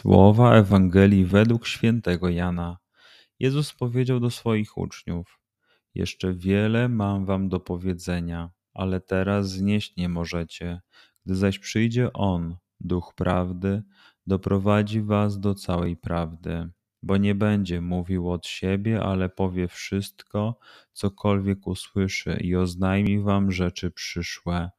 Słowa Ewangelii według świętego Jana. Jezus powiedział do swoich uczniów: Jeszcze wiele mam wam do powiedzenia, ale teraz znieść nie możecie. Gdy zaś przyjdzie On, duch prawdy, doprowadzi was do całej prawdy, bo nie będzie mówił od siebie, ale powie wszystko, cokolwiek usłyszy i oznajmi wam rzeczy przyszłe.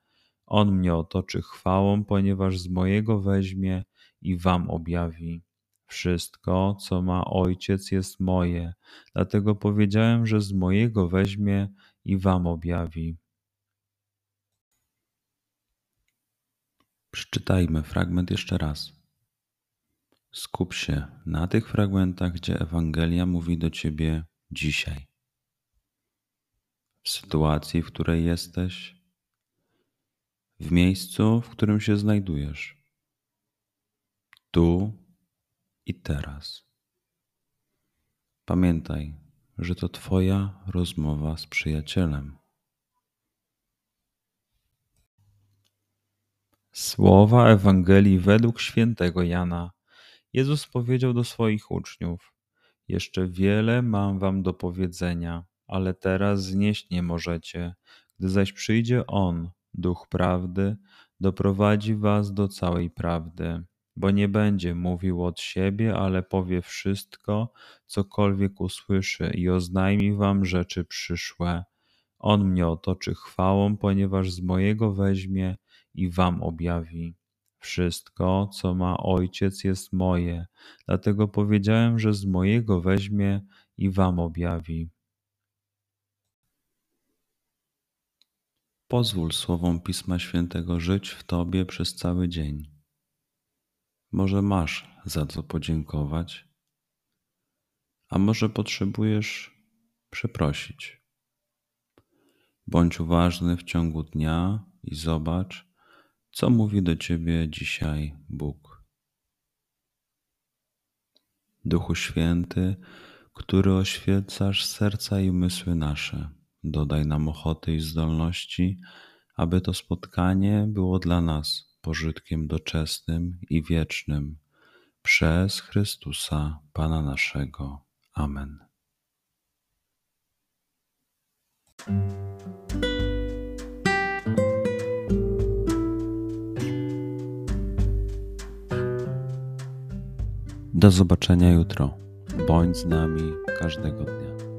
On mnie otoczy chwałą, ponieważ z mojego weźmie i wam objawi. Wszystko, co ma ojciec, jest moje, dlatego powiedziałem, że z mojego weźmie i wam objawi. Przeczytajmy fragment jeszcze raz. Skup się na tych fragmentach, gdzie Ewangelia mówi do ciebie dzisiaj. W sytuacji, w której jesteś, w miejscu, w którym się znajdujesz tu i teraz. Pamiętaj, że to Twoja rozmowa z przyjacielem. Słowa Ewangelii według świętego Jana. Jezus powiedział do swoich uczniów: Jeszcze wiele mam wam do powiedzenia, ale teraz znieść nie możecie. Gdy zaś przyjdzie On, Duch Prawdy, doprowadzi was do całej prawdy bo nie będzie mówił od siebie, ale powie wszystko, cokolwiek usłyszy i oznajmi wam rzeczy przyszłe. On mnie otoczy chwałą, ponieważ z mojego weźmie i wam objawi. Wszystko, co ma ojciec, jest moje, dlatego powiedziałem, że z mojego weźmie i wam objawi. Pozwól słowom Pisma Świętego żyć w Tobie przez cały dzień. Może masz za co podziękować, a może potrzebujesz przeprosić. Bądź uważny w ciągu dnia i zobacz, co mówi do ciebie dzisiaj Bóg. Duchu Święty, który oświecasz serca i umysły nasze, dodaj nam ochoty i zdolności, aby to spotkanie było dla nas pożytkiem doczesnym i wiecznym przez Chrystusa Pana naszego. Amen. Do zobaczenia jutro. Bądź z nami każdego dnia.